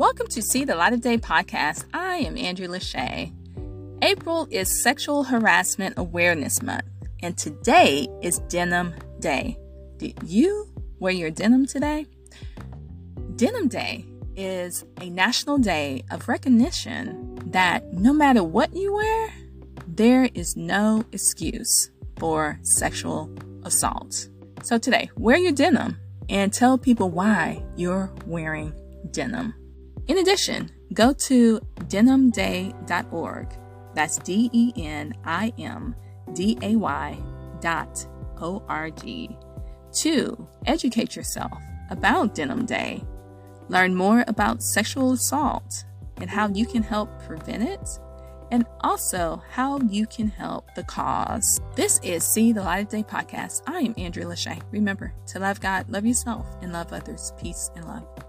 Welcome to See the Light of Day podcast. I am Andrea Lashea. April is Sexual Harassment Awareness Month, and today is Denim Day. Did you wear your denim today? Denim Day is a national day of recognition that no matter what you wear, there is no excuse for sexual assault. So today, wear your denim and tell people why you're wearing denim. In addition, go to denimday.org. That's D E N I M D A Y dot O R G to educate yourself about Denim Day, learn more about sexual assault and how you can help prevent it, and also how you can help the cause. This is See the Light of Day podcast. I am Andrea Lashea. Remember to love God, love yourself, and love others. Peace and love.